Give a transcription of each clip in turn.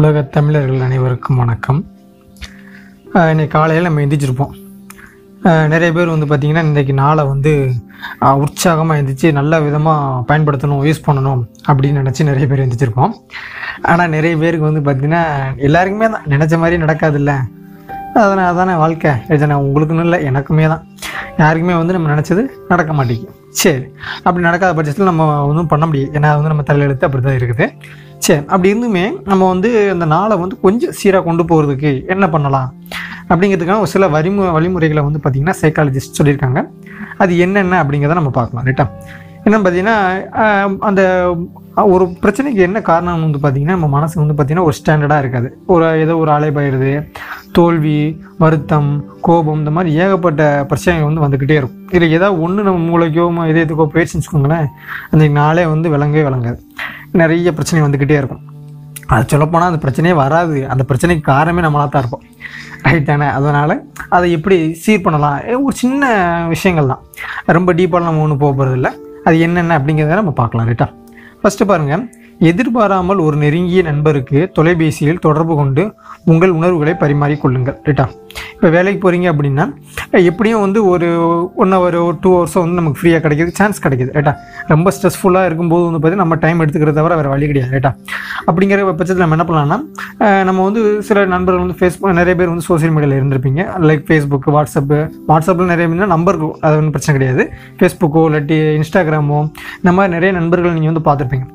உலக தமிழர்கள் அனைவருக்கும் வணக்கம். இன்னைக்கு காலையில் நம்ம எந்திரிச்சிருப்போம். நிறைய பேர் வந்து பார்த்திங்கன்னா இன்றைக்கி நாளை வந்து உற்சாகமாக எழுந்திரிச்சு நல்ல விதமாக பயன்படுத்தணும் யூஸ் பண்ணணும் அப்படின்னு நினச்சி நிறைய பேர் எழுந்திரிச்சிருப்போம் ஆனால் நிறைய பேருக்கு வந்து பார்த்திங்கன்னா எல்லாருக்குமே தான். நினச்ச மாதிரி நடக்காதுல்ல. அதனால் அதானே வாழ்க்கை. எழுதினா உங்களுக்குன்னு இல்லை எனக்குமே தான். யாருக்குமே வந்து நம்ம நினச்சது நடக்க மாட்டேங்குது. சரி அப்படி நடக்காத பட்சத்தில் நம்ம ஒன்றும் பண்ண முடியாது. ஏன்னா வந்து நம்ம தலையெழுத்து அப்படி தான் இருக்குது. சரி அப்படி இருந்துமே நம்ம வந்து அந்த நாளை வந்து கொஞ்சம் சீராக கொண்டு போகிறதுக்கு என்ன பண்ணலாம்? அப்படிங்கிறதுக்கான ஒரு சில வரிமு வழிமுறைகளை வந்து பார்த்திங்கன்னா சைக்காலஜிஸ்ட் சொல்லியிருக்காங்க. அது என்னென்ன அப்படிங்கிறத நம்ம பார்க்கலாம் ரைட்டா? என்னன்னு பார்த்தீங்கன்னா அந்த ஒரு பிரச்சனைக்கு என்ன காரணம் வந்து பார்த்திங்கன்னா நம்ம மனசு வந்து பார்த்திங்கன்னா ஒரு ஸ்டாண்டர்டாக இருக்காது. ஒரு ஏதோ ஒரு அலைபாயிடுது தோல்வி வருத்தம் கோபம் இந்த மாதிரி ஏகப்பட்ட பிரச்சனைகள் வந்து வந்துக்கிட்டே இருக்கும். இதில் ஏதாவது ஒன்று நம்ம மூளைக்கோ இதயத்துக்கோ போயிடுச்சுன்னு வச்சுக்கோங்களேன் அந்த நாளே வந்து விளங்கவே விளங்காது. நிறைய பிரச்சனை வந்துக்கிட்டே இருக்கும். அது சொல்லப்போனால் அந்த பிரச்சனையே வராது. அந்த பிரச்சனைக்கு காரணமே நம்மளாக தான் இருப்போம். ரைட் தானே? அதனால் அதை எப்படி சீர் பண்ணலாம்? ஒரு சின்ன விஷயங்கள் தான் ரொம்ப டீப்பாக நம்ம ஒன்றும் போக போகிறதில்ல அது என்னென்ன அப்படிங்கிறத நம்ம பார்க்கலாம் ரைட்டா? ஃபஸ்ட்டு பாருங்கள் எதிர்பாராமல் ஒரு நெருங்கிய நண்பருக்கு தொலைபேசியில் தொடர்பு கொண்டு உங்கள் உணர்வுகளை பரிமாறிக்கொள்ளுங்கள் ரைட்டா? இப்போ வேலைக்கு போகிறீங்க அப்படின்னா எப்படியும் வந்து ஒரு ஒன் ஹவர் ஒரு டூ ஹவர்ஸோ வந்து நமக்கு ஃப்ரீயாக கிடைக்கிது சான்ஸ் கிடைக்கிது ரைட்டா ரொம்ப ஸ்ட்ரெஸ்ஃபுல்லாக இருக்கும்போது வந்து பார்த்தீங்கன்னா நம்ம டைம் எடுத்துக்கிறத தவிர வேறு வழி கிடையாது ரைட்டா அப்படிங்கிற பட்சத்தில் நம்ம என்ன பண்ணலாம்னா நம்ம வந்து சில நண்பர்கள் வந்து ஃபேஸ்புக் நிறைய பேர் வந்து சோஷியல் மீடியாவில் இருந்திருப்பீங்க. லைக் ஃபேஸ்புக் வாட்ஸ்அப்பு வாட்ஸ்அப்பில் நிறைய பேர் நம்பர் அது ஒன்றும் பிரச்சனை கிடையாது. ஃபேஸ்புக்கோ இல்லாட்டி இன்ஸ்டாகிராமோ இந்த மாதிரி நிறைய நண்பர்கள் நீங்கள் வந்து பார்த்துருப்பீங்க.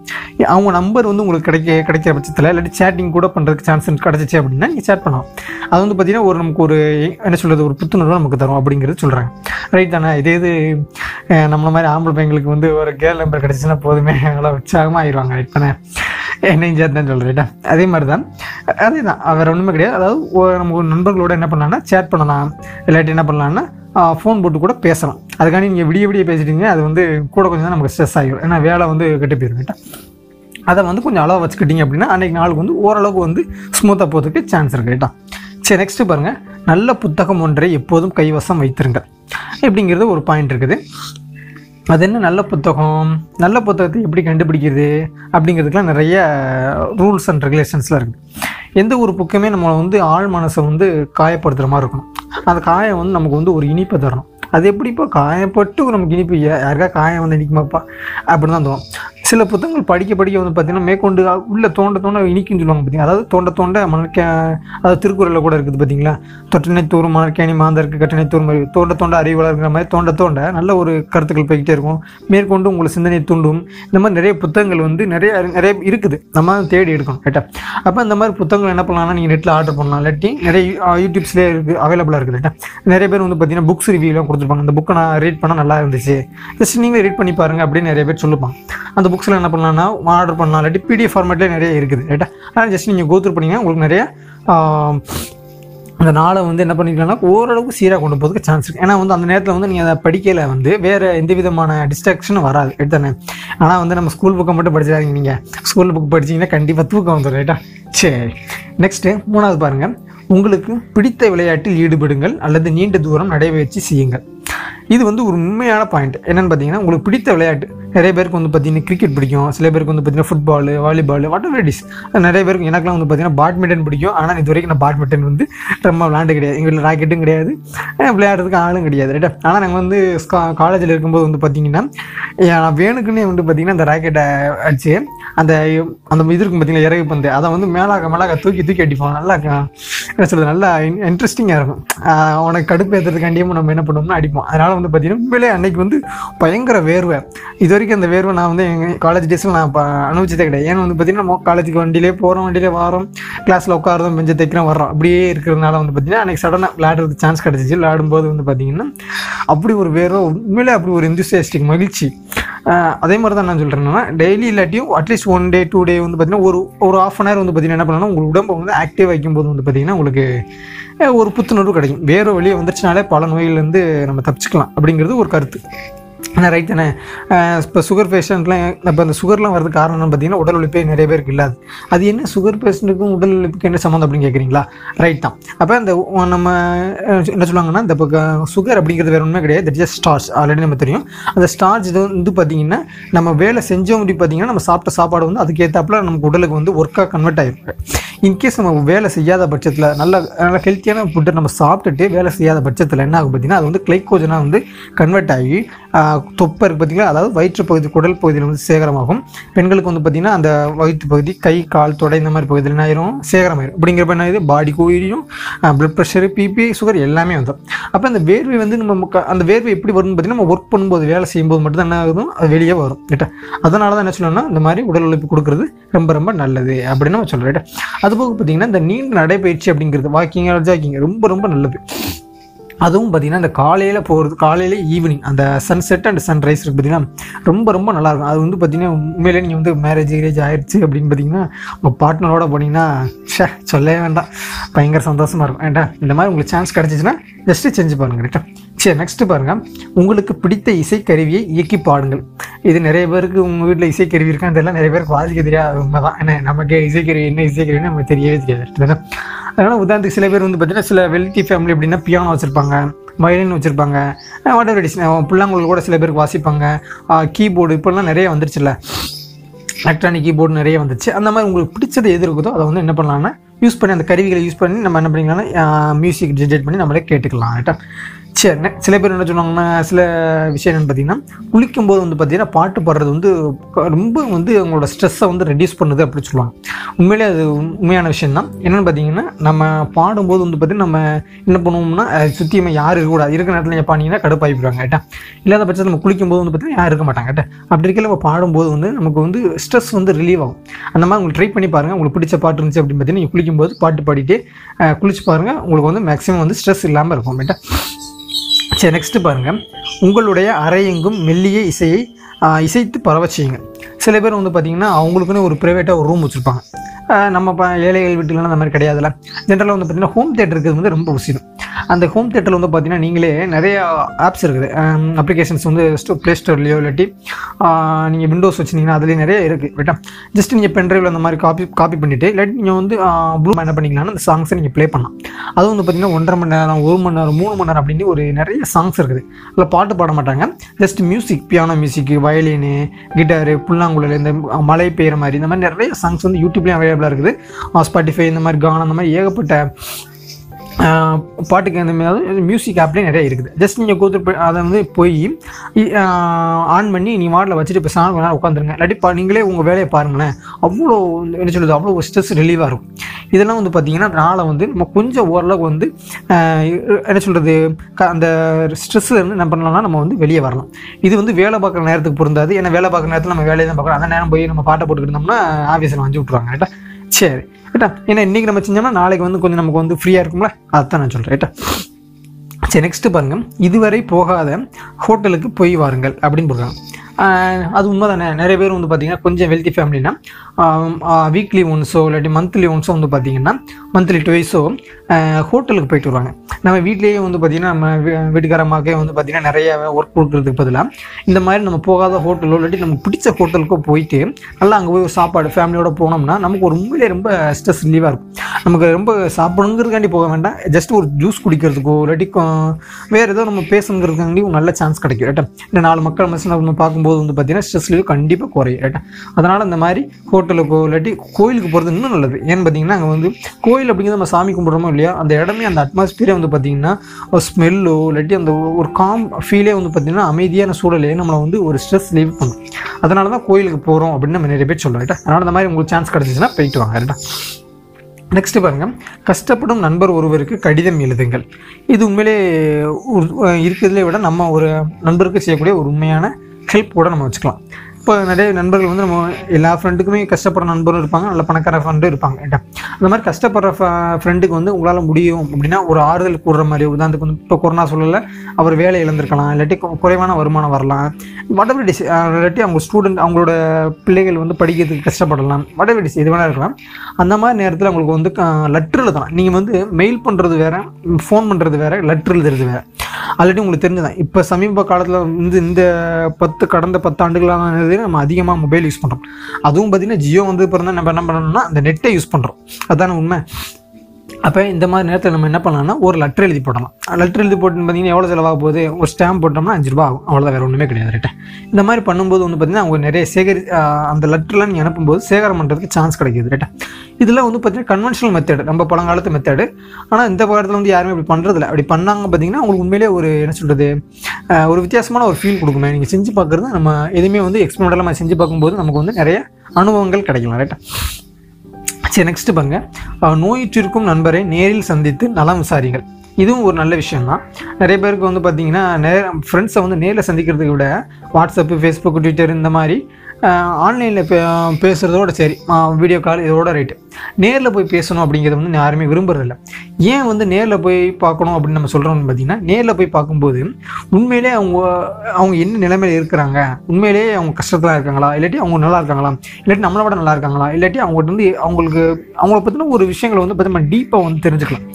அவங்க நம்பர் வந்து உங்களுக்கு கிடைக்க கிடைக்கிற பட்சத்தில் இல்லாட்டி சேட்டிங் கூட பண்ணுறதுக்கு சான்ஸ் கிடச்சிச்சு அப்படின்னா நீங்கள் சேட் பண்ணலாம். அது வந்து பார்த்தீங்கன்னா ஒரு நமக்கு ஒரு என்ன சொல்கிறது ஒரு புத்துணர்வு நமக்கு தரும் அப்படிங்கிறது சொல்கிறாங்க ரைட் தானே? இதே இது நம்மள மாதிரி ஆம்பளை பையங்களுக்கு வந்து ஒரு கேர்ள் நம்பர் கிடச்சின்னா போதுமே நல்லா உற்சாகமாக ஆயிடுவாங்க ரைட் தானே? என்னையும் சேர்த்து தான் சொல்கிறேன் ரைட்டா அதே மாதிரி தான் அதே தான் வேறு ஒன்றுமே கிடையாது. அதாவது நம்ம நண்பர்களோட என்ன பண்ணலாம்னா சேட் பண்ணலாம். இல்லாட்டி என்ன பண்ணலாம்னா ஃபோன் போட்டு கூட பேசலாம். அதுக்காண்டி நீங்கள் விடிய விடிய பேசிட்டீங்க அது வந்து கூட கொஞ்சம் தான் நமக்கு ஸ்ட்ரெஸ் ஆகிடும். ஏன்னா வேலை வந்து கெட்டு போயிடும் ரைட்டா அதை வந்து கொஞ்சம் அளவு வச்சுக்கிட்டீங்க அப்படின்னா அன்றைக்கி நாளுக்கு வந்து ஓரளவுக்கு வந்து ஸ்மூத்தாக போகிறதுக்கு சான்ஸ் இருக்குது ரைட்டா சரி நெக்ஸ்ட்டு பாருங்கள் நல்ல புத்தகம் ஒன்றை எப்போதும் கைவசம் வைத்திருங்கள். இப்படிங்கிறது ஒரு பாயிண்ட் இருக்குது. அது என்ன நல்ல புத்தகம்? நல்ல புத்தகத்தை எப்படி கண்டுபிடிக்கிறது? அப்படிங்கிறதுக்குலாம் நிறைய ரூல்ஸ் அண்ட் ரெகுலேஷன்ஸ்லாம் இருக்குது எந்த ஒரு புக்குமே நம்ம வந்து ஆழ் மனசை வந்து காயப்படுத்துகிற மாதிரி இருக்கணும். அந்த காயம் வந்து நமக்கு வந்து ஒரு இனிப்பை தரணும். அது எப்படிப்பா? காயப்பட்டு நமக்கு இனிப்பு யாருக்கா காயம் வந்து இனிக்குமாப்பா? அப்படின்னு தான் தோணும். சில புத்தகங்கள் படிக்க படிக்க வந்து பார்த்திங்கன்னா மேற்கொண்டு உள்ள தோண்ட தோண்ட இனிக்குன்னு சொல்லுவாங்க பார்த்தீங்க அதாவது தோண்ட தோண்ட மணற்கே அதாவது திருக்குறளில் கூட இருக்குது பார்த்தீங்களா? தொட்டினை தூரும் மணற்கேணி மாந்தருக்கு கட்டினை தூரும் மாதிரி தோண்ட தோண்ட அறிவாளர்ங்கிற மாதிரி தோண்ட தோண்ட நல்ல ஒரு கருத்துக்கள் போய்கிட்டே இருக்கும். மேற்கொண்டு உங்களை சிந்தனை தூண்டும். இந்த மாதிரி நிறைய புத்தகங்கள் வந்து நிறைய நிறைய இருக்குது. நம்ம தேடி எடுக்கணும் கேட்டா அப்போ இந்த மாதிரி புத்தகங்கள் என்ன பண்ணலாம்னா நீங்கள் நெட்டில் ஆர்டர் பண்ணலாம். இல்லாட்டி நிறைய யூடியூப்ஸ்லேயே இருக்குது அவைலபிளாக இருக்குது கேட்டா நிறைய பேர் வந்து பார்த்தீங்கன்னா புக்ஸ் ரிவ்யூலாம் கொடுத்துருப்பாங்க. அந்த புக்கை நான் ரீட் பண்ணால் நல்லா இருந்துச்சு. ஜஸ்ட் நீங்களே ரீட் பண்ணி பாருங்கள் அப்படின்னு நிறைய பேர் சொல்லுப்பாங்க. அந்த புக்ஸில் என்ன பண்ணலாம்னா ஆர்டர் பண்ணலாம். இல்லாட்டி பிடிஎஃப் ஃபார்மேட்லேயே நிறைய இருக்குது. ரைட்டா ஆனால் ஜஸ்ட் நீங்கள் கோத்ரூ பண்ணிங்கன்னா உங்களுக்கு நிறைய அந்த நாளை வந்து என்ன பண்ணிக்கலாம்னா ஓரளவுக்கு சீராக கொண்டு போகிறதுக்கு சான்ஸ் இருக்குது ஏன்னா வந்து அந்த நேரத்தில் வந்து நீங்கள் அதை படிக்கையில் வந்து வேறு எந்த விதமான டிஸ்ட்ராக்ஷனும் வராது. எடுத்தானே ஆனால் வந்து நம்ம ஸ்கூல் புக்கை மட்டும் படிச்சிடாதீங்க நீங்கள் ஸ்கூல் புக் படிச்சீங்கன்னா கண்டிப்பாக தூக்கம் வந்துடும் ரைட்டா சரி நெக்ஸ்ட்டு மூணாவது பாருங்கள் உங்களுக்கு பிடித்த விளையாட்டில் ஈடுபடுங்கள் அல்லது நீண்ட தூரம் நடைபயிற்சி செய்யுங்கள். இது வந்து ஒரு உண்மையான பாயிண்ட் என்னென்னு பார்த்தீங்கன்னா உங்களுக்கு பிடித்த விளையாட்டு. நிறைய பேருக்கு வந்து பார்த்தீங்கன்னா கிரிக்கெட் பிடிக்கும். சில பேருக்கு வந்து பார்த்தீங்கன்னா football volleyball whatever is நிறைய பேருக்கு எனக்குலாம் வந்து பார்த்தீங்கன்னா பேட்மிண்டன் பிடிக்கும். ஆனால் இது வரைக்கும் நான் பேட்மிண்டன் வந்து ரொம்ப விளாண்டு கிடையாது. எங்கள் வீட்டில் ராக்கெட்டும் கிடையாது. விளையாடுறதுக்கு ஆளும் கிடையாது ரைட்டா ஆனால் நாங்கள் வந்து காலேஜில் இருக்கும்போது வந்து பார்த்தீங்கன்னா நான் வேணுக்குன்னே வந்து பார்த்தீங்கன்னா அந்த ராக்கெட்டை அடிச்சு அந்த அந்த இது இருக்கும் பார்த்தீங்கன்னா இறகு பந்து அதை வந்து மேலாக மேலாக தூக்கி தூக்கி அடிப்போம் நல்லா என்ன சொல்றது? நல்லா இன்ட்ரெஸ்டிங்காக இருக்கும். உனக்கு அவனை கடுப்பு ஏற்றுறதுக்காண்டியும் நம்ம என்ன பண்ணுவோம்னா அடிப்போம். அதனால வந்து பார்த்தீங்கன்னா உண்மையிலே அன்னைக்கு வந்து பயங்கர வேர்வை. இது வரைக்கும் அந்த வேர்வை நான் வந்து எங்கள் காலேஜ் டேஸில் நான் ப- அனுபவிச்சதே கிடையாது. ஏன்னா வந்து பார்த்தீங்கன்னா நம்ம காலேஜுக்கு வண்டியிலே போகிறோம் வண்டியிலே வரோம் கிளாஸில் உட்காரோம் பெஞ்சை தைக்கிறோம் வர்றோம். அப்படியே இருக்கிறதுனால வந்து பார்த்தீங்கன்னா அன்னைக்கு சடனாக விளையாடுறதுக்கு சான்ஸ் கிடச்சிச்சு. விளையாடும்போது வந்து பார்த்தீங்கன்னா அப்படி ஒரு வேர்வை உண்மையிலே அப்படி ஒரு இன்ட்ரெஸ்டிக் மகிழ்ச்சி. அதே மாதிரி தான் நான் சொல்கிறேன்னா டெய்லி இல்லாட்டியும் at least one day two day வந்து பார்த்தீங்கன்னா ஒரு ஒரு ஆஃப் அன் ஹவர் வந்து பார்த்தீங்கன்னா என்ன பண்ணணும் உங்கள் உடம்பை வந்து ஆக்டிவ் வைக்கும்போது வந்து பார்த்தீங்கன்னா உங்களுக்கு ஒரு புத்துணர்வு கிடைக்கும். வேறு வழியை வந்துருச்சுனாலே பல நோய்கள்லேருந்து நம்ம தப்பிச்சுக்கலாம் அப்படிங்கிறது ஒரு கருத்து. ஆனால் ரைட் தானே? இப்போ சுகர் பேஷண்ட்லாம் இப்போ அந்த சுகர்லாம் வரதுக்கு காரணம் பார்த்தீங்கன்னா உடல் உழைப்பே நிறைய பேருக்கு இல்லாது. அது என்ன சுகர் பேஷண்ட்டுக்கும் உடல் உழைப்புக்கு என்ன சம்மந்தம் அப்படின்னு கேட்குறீங்களா ரைட் தான். அப்போ அந்த நம்ம என்ன சொல்லுவாங்கன்னா இந்த இப்போ சுகர் அப்படிங்கிறது வேறு ஒன்றுமே கிடையாது. தட் ஜஸ்ட் ஸ்டார்ச் ஆல்ரெடி நம்ம தெரியும். அந்த ஸ்டார்ச் இது வந்து பார்த்தீங்கன்னா நம்ம வேலை செஞ்சோம் அப்படி பார்த்தீங்கன்னா நம்ம சாப்பிட்ட சாப்பாடு வந்து அதுக்கேற்றாப்புல நமக்கு உடலுக்கு வந்து ஒர்க்காக கன்வெர்ட் ஆகிருக்கு இன்கேஸ் நம்ம வேலை செய்யாத பட்சத்தில் நல்ல நல்ல ஹெல்த்தியான ஃபுட்டை நம்ம சாப்பிட்டுட்டு வேலை செய்யாத பட்சத்தில் என்ன ஆகும் பார்த்தீங்கன்னா அது வந்து கிளைக்கோஜனாக வந்து கன்வெர்ட் ஆகி தொப்பை இருக்குது பார்த்தீங்களா அதாவது வயிற்று பகுதி குடல் பகுதியில் வந்து சேகரமாகும். பெண்களுக்கு வந்து பார்த்தீங்கன்னா அந்த வயிற்று பகுதி கை கால் தொடை இந்த மாதிரி பகுதியில் என்ன ஆயிரும்? சேகரமாயிரும். அப்படிங்கிறப்ப என்ன ஆகுது பாடி கோயிலும் ப்ளட் ப்ரெஷரு பிபி சுகர் எல்லாமே வந்துடும் அப்போ அந்த வேர்வை வந்து நம்ம அந்த வேர்வை எப்படி வரும்னு பார்த்தீங்கன்னா நம்ம ஒர்க் பண்ணும்போது வேலை செய்யும்போது மட்டும் தான் என்ன ஆகுதும் அது வெளியே வரும். ரைட்டா அதனால தான் என்ன சொல்லணும்னா இந்த மாதிரி உடல் உழைப்பு கொடுக்கறது ரொம்ப ரொம்ப நல்லது அப்படின்னு நம்ம சொல்கிறோம் ரைட்டா அதுபோக பார்த்தீங்கன்னா இந்த நீண்ட நடைப்பயிற்சி அப்படிங்கிறது வாக்கிங் ஜாக்கிங் ரொம்ப ரொம்ப நல்லது. அதுவும் பார்த்தீங்கன்னா இந்த காலையில் போகிறது காலையில் ஈவினிங் அந்த சன்செட் அண்ட் சன்ரைஸ் இருக்கு பார்த்தீங்கன்னா ரொம்ப ரொம்ப நல்லாயிருக்கும் அது வந்து பார்த்தீங்கன்னா உண்மையிலே நீங்கள் வந்து மேரேஜ் கிரேஜ் ஆயிடுச்சு அப்படின்னு பார்த்தீங்கன்னா உங்கள் பார்ட்னரோட போனீங்கன்னா ஷே சொல்லவே வேண்டாம். பயங்கர சந்தோஷமாக இருக்கும். ஏண்டா இந்த மாதிரி உங்களுக்கு சான்ஸ் கிடச்சிச்சின்னா ஜஸ்ட்டு செஞ்சு பாருங்கள் கரெக்டாக சரி நெக்ஸ்ட்டு பாருங்கள் உங்களுக்கு பிடித்த இசைக்கருவியை இயக்கி பாடுங்கள். இது நிறைய பேருக்கு உங்கள் வீட்டில் இசைக்கருவி இருக்கா? இதெல்லாம் நிறைய பேருக்கு வாசிக்க தெரியாது உண்மைதான் ஏன்னா நமக்கு இசைக்கருவி என்ன இசைக்கருவின்னு நமக்கு தெரியவே தெரியாது? அதனால் உதாரணத்துக்கு சில பேர் வந்து பார்த்தீங்கன்னா சில வெல்தி ஃபேமிலி அப்படின்னா பியானோ வச்சுருப்பாங்க வயலின் வச்சுருப்பாங்க வாட்டர் வெடிஸ் பிள்ளைங்களுக்கு கூட சில பேருக்கு வாசிப்பாங்க கீபோர்டு இப்போல்லாம் நிறைய வந்துருச்சுல்ல. எலக்ட்ரானிக் கீபோர்டு நிறைய வந்துச்சு அந்த மாதிரி உங்களுக்கு பிடிச்சது எது இருக்குதோ அதை வந்து என்ன பண்ணலாம்னா யூஸ் பண்ணி அந்த கருவிகளை யூஸ் பண்ணி நம்ம என்ன பண்ணிக்கலாம்னா மியூசிக் ஜென்ரேட் பண்ணி நம்மளே கேட்டுக்கலாம் ரைட்டா சரிண்ணே சில பேர் என்ன சொன்னாங்கன்னா சில விஷயம் என்னென்னு பார்த்தீங்கன்னா குளிக்கும்போது வந்து பார்த்தீங்கன்னா பாட்டு பாடுறது வந்து ரொம்ப வந்து அவங்களோட ஸ்ட்ரெஸ்ஸை வந்து ரெடியூஸ் பண்ணுது அப்படின்னு சொல்லுவாங்க. உண்மையிலே அது உண்மையான விஷயம் தான் என்னென்னு பார்த்தீங்கன்னா நம்ம பாடும்போது வந்து பார்த்தீங்கன்னா நம்ம என்ன பண்ணுவோம்னா சுற்றியுமே யாரும் இருக்கக்கூடாது இருக்கிற நேரத்தில் நீங்கள் பாடிங்கன்னா கடுப்பாகி போயிடுவாங்க கேட்டா இல்லாத பட்சத்தில் நம்ம குளிக்கும்போது வந்து பார்த்தீங்கன்னா யாரும் இருக்க மாட்டாங்க கேட்டா அப்படி இருக்கையில நம்ம பாடும்போது வந்து நமக்கு வந்து ஸ்ட்ரெஸ் வந்து ரிலீவ் ஆகும். அந்த மாதிரி உங்களுக்கு ட்ரை பண்ணி பாருங்கள் உங்களுக்கு பிடிச்ச பாட்டு இருந்துச்சு அப்படின்னு பார்த்தீங்கன்னா நீங்கள் குளிக்கும்போது பாட்டு பாடிட்டு குளிச்சு பாருங்கள் உங்களுக்கு வந்து மேக்ஸிமம் வந்து ஸ்ட்ரெஸ் இல்லாமல் இருக்கும் கேட்டா சரி நெக்ஸ்ட்டு பாருங்கள் உங்களுடைய அறையெங்கும் மெல்லிய இசையை இசைத்து பரவ செய்யுங்க. சில பேர் வந்து பார்த்திங்கன்னா அவங்களுக்குன்னு ஒரு ப்ரைவேட்டாக ஒரு ரூம் வச்சுருப்பாங்க. நம்ம இப்போ ஏழைகள் வீட்டுலலாம் அந்த மாதிரி கிடையாதுல்ல. ஜென்ரலாக வந்து பார்த்திங்கன்னா ஹோம் தேட்டருக்கு வந்து ரொம்ப அவசியம். அந்த ஹோம் தேட்டரில் வந்து பார்த்தீங்கன்னா நீங்களே நிறைய ஆப்ஸ் இருக்குது. அப்ளிகேஷன்ஸ் வந்து ஸ்டோ ப்ளே ஸ்டோர்லேயோ இல்லாட்டி நீங்கள் விண்டோஸ் வச்சுருந்தீங்கன்னா அதுலேயே நிறைய இருக்குது ரைட்டா ஜஸ்ட் நீங்கள் பென்ட்ரைவில் அந்த மாதிரி காப்பி காப்பி பண்ணிவிட்டு இல்லாட்டி நீங்கள் வந்து ப்ளூ என்ன பண்ணிக்கலாம்னா அந்த சாங்ஸை நீங்கள் ப்ளே பண்ணலாம். அதுவும் வந்து பார்த்திங்கன்னா ஒன்றரை மணி நேரம் ஒரு மணி நேரம் மூணு மணி நேரம் அப்படின்னு ஒரு நிறைய சாங்ஸ் இருக்குது. அதில் பாட்டு பாட மாட்டாங்க. Just music piano music violin guitar புல்லாங்குழல் இந்த மழை பெய்கிற மாதிரி இந்த மாதிரி நிறைய சாங்ஸ் வந்து யூடியூப்லேயும் அவைலபிளாக இருக்குது. ஸ்பாட்டிஃபை இந்த மாதிரி கானம் அந்த மாதிரி ஏகப்பட்ட பாட்டுக்கு அந்த மாதிரி மியூசிக் ஆப்லேயே நிறைய இருக்குது. ஜஸ்ட் நீங்கள் கொடுத்து அதை வந்து போய் ஆன் பண்ணி நீ வாட்டில் வச்சுட்டு இப்போ சாங் நேரம் உட்காந்துருங்க இல்லாட்டி பா நீங்களே உங்கள் வேலையை பாருங்களேன். அவ்வளோ என்ன சொல்லுது அவ்வளோ ஸ்ட்ரெஸ் ரிலீவாக இருக்கும். இதெல்லாம் வந்து பார்த்தீங்கன்னா நாளை வந்து நம்ம கொஞ்சம் ஓரளவுக்கு வந்து என்ன சொல்கிறது அந்த ஸ்ட்ரெஸ்ஸில் இருந்து என்ன பண்ணலாம்னா நம்ம வந்து வெளியே வரலாம். இது வந்து வேலை பார்க்குற நேரத்துக்கு பொருந்தாது. ஏன்னா வேலை பார்க்குற நேரத்தில் நம்ம வேலையை தான் பார்க்குறோம் அந்த நேரம் போய் நம்ம பாட்டை போட்டுக்கிட்டோம்னா ஆஃபீஸில் வந்து விட்ருவாங்க ரைட்டா சரி. ரைட்டா ஏன்னா இன்றைக்கி நம்ம செஞ்சோம்னா நாளைக்கு வந்து கொஞ்சம் நமக்கு வந்து ஃப்ரீயாக இருக்கும்ல? அதுதான் நான் சொல்கிறேன் ரைட்டா சரி நெக்ஸ்ட்டு பாருங்கள் இதுவரை போகாத ஹோட்டலுக்கு போய் வாருங்கள் அப்படின்னு சொல்கிறாங்க அது உண்மை தானே நிறைய பேர் வந்து பார்த்திங்கன்னா கொஞ்சம் வெல்த்தி ஃபேமிலினா வீக்லி ஒன்ஸோ இல்லாட்டி மந்த்லி ஒன்ஸோ வந்து பார்த்தீங்கன்னா மந்த்லி டுவைஸோ ஹோட்டலுக்கு போயிட்டு வருவாங்க. நம்ம வீட்லேயே வந்து பார்த்திங்கன்னா நம்ம வீ- வீட்டுக்காரமாக்கே வந்து பார்த்தீங்கன்னா நிறைய ஒர்க் கொடுக்குறதுக்கு பதிலாக இந்த மாதிரி நம்ம போகாத ஹோட்டலோ இல்லாட்டி நமக்கு பிடிச்ச ஹோட்டலுக்கோ போயிட்டு நல்லா அங்கே போய் சாப்பாடு ஃபேமிலியோட போனோம்னா நமக்கு ஒரு உண்மையிலே ரொம்ப ஸ்ட்ரெஸ் ரிலீவாக இருக்கும். நமக்கு ரொம்ப சாப்பிடணுங்கிறதுக்காண்டி போக வேண்டாம். ஜஸ்ட் ஒரு ஜூஸ் குடிக்கிறதுக்கோ இல்லாட்டி வேறு ஏதோ நம்ம பேசுங்கிறதுக்காண்டி ஒரு நல்ல சான்ஸ் கிடைக்கும். ரைட்டா இந்த நாலு மக்கள் மனசு நம்ம போது வந்து பார்த்தீங்கன்னா ஸ்ட்ரெஸ் லீவ் கண்டிப்பாக குறையும் ரைட்டா அதனால் இந்த மாதிரி ஹோட்டலுக்கோ இல்லாட்டி கோயிலுக்கு போகிறது இன்னும் நல்லது. ஏன்னு பார்த்தீங்கன்னா அங்கே வந்து கோயில் அப்படிங்கிறது நம்ம சாமி கும்பிட்றோமோ இல்லையா அந்த இடமே அந்த அட்மாஸ்பியரே வந்து பார்த்தீங்கன்னா ஒரு ஸ்மெல்லோ இல்லாட்டி அந்த ஒரு காம் ஃபீலே வந்து பார்த்தீங்கன்னா அமைதியான சூழலே நம்மளை வந்து ஒரு ஸ்ட்ரெஸ் லீவ் பண்ணும். அதனால தான் கோயிலுக்கு போகிறோம் அப்படின்னு நம்ம நிறைய பேர் சொல்கிறோம் ரைட்டா அதனால் அந்த மாதிரி உங்களுக்கு சான்ஸ் கிடச்சிச்சின்னா போயிட்டு வாங்க ரைட்டா நெக்ஸ்ட் பாருங்கள் கஷ்டப்படும் நண்பர் ஒருவருக்கு கடிதம் எழுதுங்கள். இது உண்மையிலே ஒரு- விட நம்ம ஒரு நண்பருக்கு செய்யக்கூடிய ஒரு உண்மையான ஹெல்ப் கூட நம்ம வச்சுக்கலாம். இப்போ நிறைய நண்பர்கள் வந்து நம்ம எல்லா ஃப்ரெண்டுக்குமே கஷ்டப்படுற நண்பரும் இருப்பாங்க நல்ல பணக்கார ஃப்ரெண்டும் இருப்பாங்க ஏன்டா அந்த மாதிரி கஷ்டப்படுற ஃப்ரெண்டுக்கு வந்து உங்களால் முடியும் அப்படின்னா ஒரு ஆறுதல் கூடுற மாதிரி உதாரணத்துக்கு வந்து இப்போ கொரோனா சூழலில் அவர் வேலை இழந்திருக்கலாம் இல்லாட்டி குறைவான வருமானம் வரலாம். Whatever it இல்லாட்டி அவங்க ஸ்டூடெண்ட் அவங்களோட பிள்ளைகள் வந்து படிக்கிறதுக்கு கஷ்டப்படலாம். Whatever it இது வேணால் இருக்கலாம். அந்த மாதிரி நேரத்தில் அவங்களுக்கு வந்து லெட்ரு எழுதலாம். நீங்கள் வந்து மெயில் பண்ணுறது வேற ஃபோன் பண்ணுறது வேறு லெட்ரு எழுதுறது வேறு. ஆல்ரெடி உங்களுக்கு தெரிஞ்சதான். இப்போ சமீப காலத்தில் வந்து இந்த பத்து கடந்த பத்து நம்ம அதிகமாக மொபைல் யூஸ் பண்ணுறோம் அதுவும் பார்த்திங்கன்னா ஜியோ வந்து பிறந்தா நம்ம என்ன பண்ணணும்னா அந்த நெட்டை யூஸ் பண்ணுறோம் அதுதானே உண்மை? அப்போ இந்த மாதிரி நேரத்தில் நம்ம என்ன பண்ணலாம்னா ஒரு லெட்டர் எழுதி போடலாம். லெட்டர் எழுதி போட்டு பார்த்தீங்கன்னா எவ்வளோ செலவாக போகுது? ஒரு ஸ்டாம்ப் போட்டோம்னா அஞ்சு ரூபா ஆகும். அவ்வளோதான் வேறு ஒன்றுமே கிடையாது ரைட்டா இந்த மாதிரி பண்ணும்போது வந்து பார்த்தீங்கன்னா அவங்க நிறைய சேகரி அந்த லெட்டர்லாம் நீங்கள் அனுப்பும்போது சேகரம் பண்ணுறதுக்கு சான்ஸ் கிடைக்கிது ரைட்டா இதெல்லாம் வந்து பார்த்தீங்கன்னா கன்வென்ஷனல் மெத்தட் நம்ம பழங்காலத்து மெத்தடு ஆனால் இந்த காலத்தில் வந்து யாருமே இப்படி பண்ணுறதில்ல அப்படி பண்ணாங்க பார்த்தீங்கன்னா உங்களுக்கு உண்மையிலே ஒரு என்ன சொல்கிறது ஒரு வித்தியாசமான ஒரு ஃபீல் கொடுக்குமே. நீங்கள் செஞ்சு பார்க்குறது நம்ம எதுவுமே வந்து எக்ஸ்பெரிமெண்டலாக செஞ்சு பார்க்கும்போது நமக்கு வந்து நிறைய அனுபவங்கள் கிடைக்கலாம் ரைட்டா சரி நெக்ஸ்ட் பாருங்க. நோயிற்றிருக்கும் நண்பரை நேரில் சந்தித்து நலம் விசாரிங்கள் இதுவும் ஒரு நல்ல விஷயம் தான் நிறைய பேருக்கு வந்து பார்த்தீங்கன்னா நேர ஃப்ரெண்ட்ஸை வந்து நேரில் சந்திக்கிறதுக்கு விட வாட்ஸ்அப்பு ஃபேஸ்புக் ட்விட்டர் இந்த மாதிரி ஆன்லைனில் பே பேசுகிறதோட சரி. வீடியோ கால் இதோட ரைட்டு நேரில் போய் பேசணும் அப்படிங்கிறத வந்து யாருமே விரும்புறதில்ல. ஏன் வந்து நேரில் போய் பார்க்கணும் அப்படின்னு நம்ம சொல்கிறோம்னு பார்த்தீங்கன்னா நேரில் போய் பார்க்கும்போது உண்மையிலே அவங்க அவங்க என்ன நிலைமையில் இருக்கிறாங்க? உண்மையிலேயே அவங்க கஷ்டத்தில் இருக்காங்களா? இல்லாட்டி அவங்க நல்லா இருக்காங்களா? இல்லாட்டி நம்மளை விட நல்லா இருக்காங்களா? இல்லாட்டி அவங்ககிட்ட வந்து அவங்களுக்கு அவங்கள பற்றின ஒரு விஷயங்களை வந்து பார்த்தீங்கன்னா டீப்பாக வந்து தெரிஞ்சுக்கலாம்.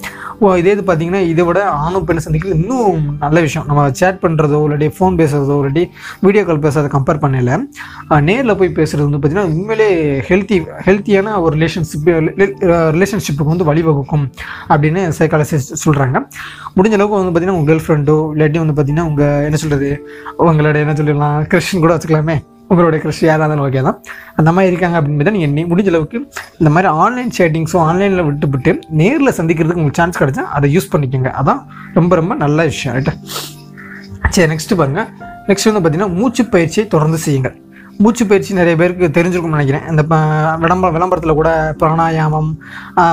ஓ இதே இது பார்த்தீங்கன்னா இதை விட ஆணும் பெண்ணை சந்திக்கிறது இன்னும் நல்ல விஷயம். நம்ம சேட் பண்ணுறதோ இல்லாட்டி ஃபோன் பேசுகிறதோ இல்லாட்டி வீடியோ கால் பேசுறதை கம்பேர் பண்ணல. நேரில் போய் பேசுகிறது வந்து பார்த்தீங்கன்னா உண்மையிலே ஹெல்த்தி ஹெல்த்தியான ஒரு ரிலேஷன்ஷிப் ரிலேஷன்ஷிப்புக்கு uh, uh, வந்து வழிவகுக்கும் அப்படின்னு சைக்காலஜிஸ்ட் சொல்கிறாங்க முடிஞ்ச அளவுக்கு வந்து பார்த்தீங்கன்னா உங்கள் கேர்ள் ஃப்ரெண்டோ இல்லாட்டி வந்து பார்த்தீங்கன்னா உங்கள் என்ன சொல்கிறது உங்களோட என்ன சொல்லிடலாம் கிறிஸ்டின் கூட வச்சுக்கலாமே. உங்களுடைய கிறிஸ் யாராக இருந்தாலும் ஓகே தான். அந்த மாதிரி இருக்காங்க அப்படின்னு நீங்கள் முடிஞ்ச அளவுக்கு இந்த மாதிரி ஆன்லைன் சேட்டிங்ஸும் ஆன்லைனில் விட்டுவிட்டு நேரில் சந்திக்கிறதுக்கு உங்களுக்கு சான்ஸ் கிடச்சா அதை யூஸ் பண்ணிக்கோங்க. அதான் ரொம்ப ரொம்ப நல்ல விஷயம் ரைட்டா சரி நெக்ஸ்ட்டு பாருங்கள் நெக்ஸ்ட் வந்து பார்த்தீங்கன்னா மூச்சு பயிற்சியை தொடர்ந்து செய்யுங்கள். மூச்சு பயிற்சி நிறைய பேருக்கு தெரிஞ்சிருக்கும்னு நினைக்கிறேன். இந்த ப- விளம்பர விளம்பரத்தில் கூட பிராணாயாமம்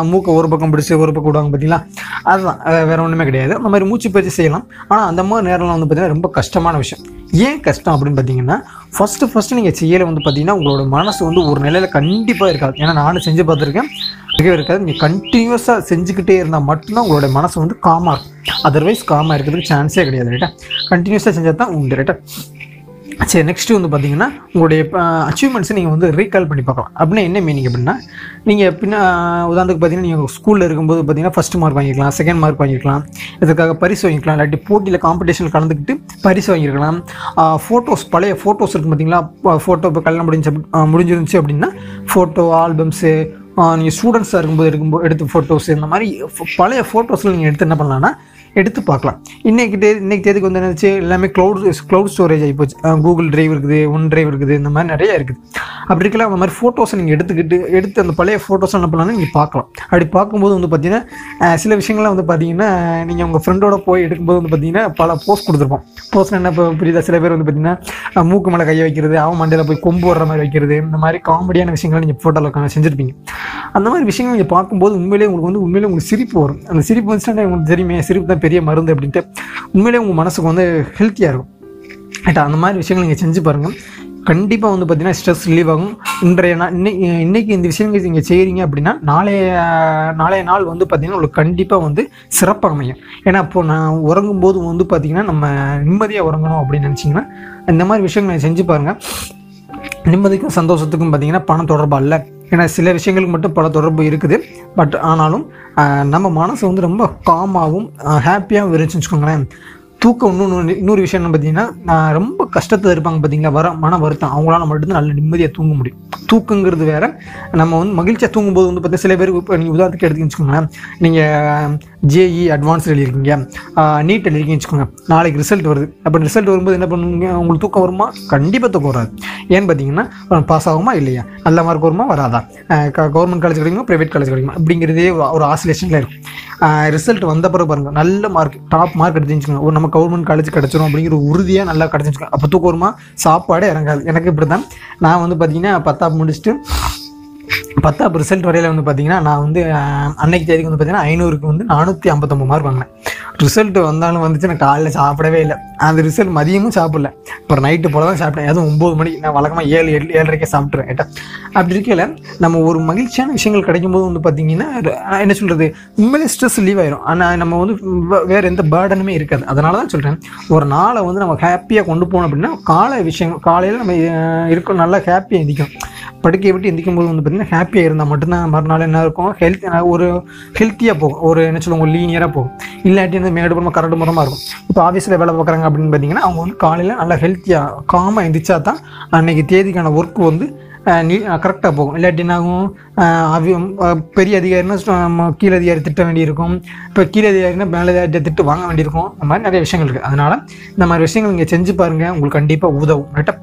மூக்கை ஒரு பக்கம் பிடிச்சி ஒரு பக்கம் விடுவாங்க பார்த்தீங்களா அதுதான். வேறு ஒன்றுமே கிடையாது. அந்த மாதிரி மூச்சு பயிற்சி செய்யலாம். ஆனால் அந்த மாதிரி நேரம்லாம் வந்து பார்த்தீங்கன்னா ரொம்ப கஷ்டமான விஷயம். ஏன் கஷ்டம் அப்படின்னு பார்த்தீங்கன்னா ஃபஸ்ட்டு ஃபஸ்ட்டு நீங்கள் செய்யலை வந்து பார்த்தீங்கன்னா உங்களோட மனசு வந்து ஒரு நிலையில் கண்டிப்பாக இருக்காது. ஏன்னா நானும் செஞ்சு பார்த்துருக்கேன். இருக்கவே இருக்காது. நீங்கள் கண்டினியூஸாக செஞ்சுக்கிட்டே இருந்தால் மட்டும்தான் உங்களோட மனசு வந்து காமாக இருக்கும். அதர்வைஸ் காமாக இருக்கிறதுக்கு சான்ஸே கிடையாது ரைட்டா கண்டினியூஸாக செஞ்சால் தான் உண்டு ரைட்டா சரி நெக்ஸ்ட் வந்து பார்த்தீங்கன்னா உங்களுடைய அச்சீவ்மெண்ட்ஸை நீங்கள் வந்து ரீகால் பண்ணி பார்க்கலாம். அப்படின்னா என்ன மீனிங் அப்படின்னா நீங்கள் பின்ன உதாரணத்துக்கு பார்த்தீங்கன்னா நீங்கள் ஸ்கூலில் இருக்கும்போது பார்த்தீங்கன்னா ஃபஸ்ட் மார்க் வாங்கிக்கலாம் செகண்ட் மார்க் வாங்கிக்கலாம் இதுக்காக பரிசு வாங்கிக்கலாம் இல்லாட்டி போட்டியில் காம்படிஷனில் கலந்துக்கிட்டு பரிசு வாங்கியிருக்கலாம் ஃபோட்டோஸ் பழைய ஃபோட்டோஸ் இருக்கும் பார்த்தீங்களா ஃபோட்டோ இப்போ கல்யாணம் முடிஞ்ச முடிஞ்சிருந்துச்சு அப்படின்னா ஃபோட்டோ ஆல்பம்ஸு நீங்கள் ஸ்டூடெண்ட்ஸாக இருக்கும்போது எடுக்கும்போது எடுத்த ஃபோட்டோஸ் இந்த மாதிரி பழைய ஃபோட்டோஸில் நீங்கள் எடுத்து என்ன பண்ணலாம்னா எடுத்து பார்க்கலாம். இன்னைக்கு டே இன்னைக்கு தேதிக்கு வந்து என்னச்சு எல்லாமே க்ளவுட் க்ளவுட் ஸ்டோரேஜ் ஆகிப்போச்சு கூகுள் டிரைவ் இருக்குது ஒன் டிரைவ் இருக்குது இந்த மாதிரி நிறைய இருக்குது. அப்படி இருக்கலாம் அந்த மாதிரி ஃபோட்டோஸை நீங்கள் எடுத்துக்கிட்டு எடுத்து அந்த பழைய ஃபோட்டோஸ் என்ன பண்ணலாம்னு நீங்கள் பார்க்கலாம். அப்படி பார்க்கும்போது வந்து பார்த்தீங்கன்னா சில விஷயங்கள்லாம் வந்து பார்த்தீங்கன்னா நீங்கள் உங்கள் ஃப்ரெண்டோட போய் எடுக்கும்போது வந்து பார்த்தீங்கன்னா பல போஸ்ட் கொடுத்துருப்போம். போஸ்ட் என்ன இப்போ புரியுதா? சில பேர் வந்து பார்த்தீங்கன்னா மூக்கு மேலே கையை வைக்கிறது அவன் மண்டையில் போய் கொம்பு வர்ற மாதிரி வைக்கிறது இந்த மாதிரி காமெடியான விஷயங்கள் நீங்கள் ஃபோட்டோவில் செஞ்சுருப்பீங்க. அந்த மாதிரி விஷயங்கள் நீங்கள் பார்க்கும்போது உண்மையிலேயே உங்களுக்கு வந்து உண்மையிலே உங்களுக்கு சிரிப்பு வரும். அந்த சிரிப்பு வந்துச்சுன்னா உங்களுக்கு தெரியுமே சிரிப்பு தான் பெரிய மருந்து அப்படின்ட்டு உண்மையிலேயே உங்கள் மனசுக்கு வந்து ஹெல்த்தியாக இருக்கும். ரைட்டா அந்த மாதிரி விஷயங்கள் நீங்கள் செஞ்சு பாருங்கள் கண்டிப்பாக வந்து பார்த்தீங்கன்னா ஸ்ட்ரெஸ் ரிலீவ் ஆகும். இன்றைய நாள் இன்னைக்கு இன்னைக்கு இந்த விஷயங்கள் நீங்கள் செய்கிறீங்க அப்படின்னா நாளைய நாளைய நாள் வந்து பார்த்தீங்கன்னா உங்களுக்கு கண்டிப்பாக வந்து சிறப்பாக அமையும். ஏன்னா இப்போ நான் உறங்கும் போது வந்து பார்த்தீங்கன்னா நம்ம நிம்மதியாக உறங்கணும் அப்படின்னு நினச்சிங்கன்னா இந்த மாதிரி விஷயங்களை செஞ்சு பாருங்கள் நிம்மதிக்கும் சந்தோஷத்துக்கும் பார்த்தீங்கன்னா பணம் தொடர்பு இல்லை. ஏன்னா சில விஷயங்களுக்கு மட்டும் பல தொடர்பு இருக்குது. பட் ஆனாலும் நம்ம மனசு வந்து ரொம்ப காமாகவும் ஹாப்பியாகவும் இருந்துச்சுன்னு வச்சுக்கோங்களேன். தூக்கம் இன்னொன்று இன்னொரு விஷயம் என்ன பார்த்தீங்கன்னா ரொம்ப கஷ்டத்தில் இருப்பாங்க பார்த்தீங்களா? வர மன வருத்தம். அவங்களால மட்டும்தான் நல்ல நிம்மதியாக தூங்க முடியும். தூக்கங்கிறது வேற. நம்ம வந்து மகிழ்ச்சியாக தூங்கும்போது வந்து பார்த்தீங்கன்னா சில பேருக்கு இப்போ நீங்கள் உதாரணத்துக்கு எடுத்துக்கின்னு வச்சுக்கோங்களேன். நீங்கள் ஜேஇ அட்வான்ஸ் எழுதியிருக்கீங்க. நீட் எழுதிருக்கீங்கன்னு வச்சுக்கோங்க. நாளைக்கு ரிசல்ட் வருது. அப்போ ரிசல்ட் வரும்போது என்ன பண்ணுவீங்க? உங்களுக்கு தூக்கம் வருமா? கண்டிப்பாக தூக்கம் வராது. ஏன்னு பார்த்தீங்கன்னா பாஸ் ஆகுமா இல்லையா? நல்ல மார்க் வருமா? வராதா? கவர்மெண்ட் காலேஜ் கிடைக்குமா? ப்ரைவேட் காலேஜ் கிடைக்குமா? அப்படிங்கிறதே ஒரு- ஆசிலேஷனில் இருக்கும். ரிசல்ட் வந்த பிறகு பாருங்கள் நல்ல மார்க் டாப் மார்க் எடுத்துச்சுக்கோங்க ஒரு நம்ம கவர்மெண்ட் காலேஜ் கிடச்சிரும் அப்படிங்கிற உறுதியாக நல்லா கிடச்சிச்சுக்கோங்க அப்போ தூக்கம் வருமா? சாப்பாடு இறங்காது. எனக்கு இப்படி தான் நான் வந்து பார்த்தீங்கன்னா பத்தாப் முடிச்சுட்டு பத்தாப் ரிசல்ட் வரையில் வந்து பார்த்தீங்கன்னா நான் வந்து அன்னைக்கு தேதிக்கு வந்து பார்த்தீங்கன்னா ஐநூறுக்கு வந்து நானூற்றி ஐம்பத்தொம்பது மார்க் வாங்கினேன். ரிசல்ட் வந்தாலும் வந்துச்சு நான் காலையில் சாப்பிடவே இல்லை. அந்த ரிசல்ட் மதியமும் சாப்பிடல. அப்புறம் நைட்டு போல தான் சாப்பிட்டேன். அதுவும் ஒம்பது மணிக்கு நான் வழக்கமாக ஏழு ஏழு ஏழரைக்கே சாப்பிட்ருவேன் ஏட்டா அப்படி இருக்கையில் நம்ம ஒரு மகிழ்ச்சியான விஷயங்கள் கிடைக்கும்போது வந்து பார்த்தீங்கன்னா என்ன சொல்கிறது உண்மையிலே ஸ்ட்ரெஸ் லீவ் ஆயிரும். ஆனால் நம்ம வந்து வேறு எந்த பேர்டனுமே இருக்காது. அதனால தான் சொல்கிறேன் ஒரு நாளை வந்து நம்ம ஹாப்பியாக கொண்டு போனோம் அப்படின்னா காலை விஷயங்கள் காலையில் நம்ம இருக்கும் நல்லா ஹாப்பியாக எந்திக்கணும் படுக்கையை விட்டு எந்திக்கும் போது வந்து பார்த்தீங்கன்னா ஹாப்பியாக இருந்தால் மட்டும்தான் மறுநாள் என்ன இருக்கும்? ஹெல்த் ஒரு ஹெல்த்தியாக போகும். ஒரு என்ன சொல்லுவாங்க லீனியராக போகும். இல்லாட்டி வந்து மேடுபுறமாக கரடு முறமாக இருக்கும். இப்போ ஆஃபீஸில் வேலை பார்க்குறாங்க அப்படின்னு பார்த்தீங்கன்னா அவங்க வந்து காலையில் நல்லா ஹெல்த்தியாக காமாக எந்திரிச்சா தான் அன்னைக்கு தேதிக்கான ஒர்க் வந்து நீ கரெக்டாக போகும். இல்லாட்டி என்ன ஆகும்? பெரிய அதிகாரினா நம்ம கீழ் அதிகாரி திட்ட வேண்டியிருக்கும். இப்போ கீழ் அதிகாரினா மேலே அதிகாரி திட்டு வாங்க வேண்டியிருக்கும். அந்த மாதிரி நிறைய விஷயங்கள் இருக்குது அதனால் இந்த மாதிரி விஷயங்கள் நீங்கள் செஞ்சு பாருங்கள் உங்களுக்கு கண்டிப்பாக உதவும். ரைட்டா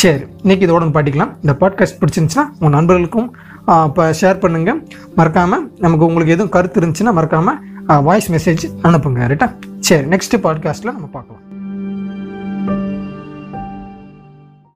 சரி இன்னைக்கு இதோட பாட்டிக்கலாம். இந்த பாட்காஸ்ட் பிடிச்சிருந்துச்சுன்னா உங்கள் நண்பர்களுக்கும் இப்போ ஷேர் பண்ணுங்கள் மறக்காமல் நமக்கு உங்களுக்கு எதுவும் கருத்து இருந்துச்சுன்னா மறக்காமல் வாய்ஸ் மெசேஜ் அனுப்புங்க. ரைட்டா சரி நெக்ஸ்ட் பாட்காஸ்ட்டில் நம்ம பார்க்கலாம்.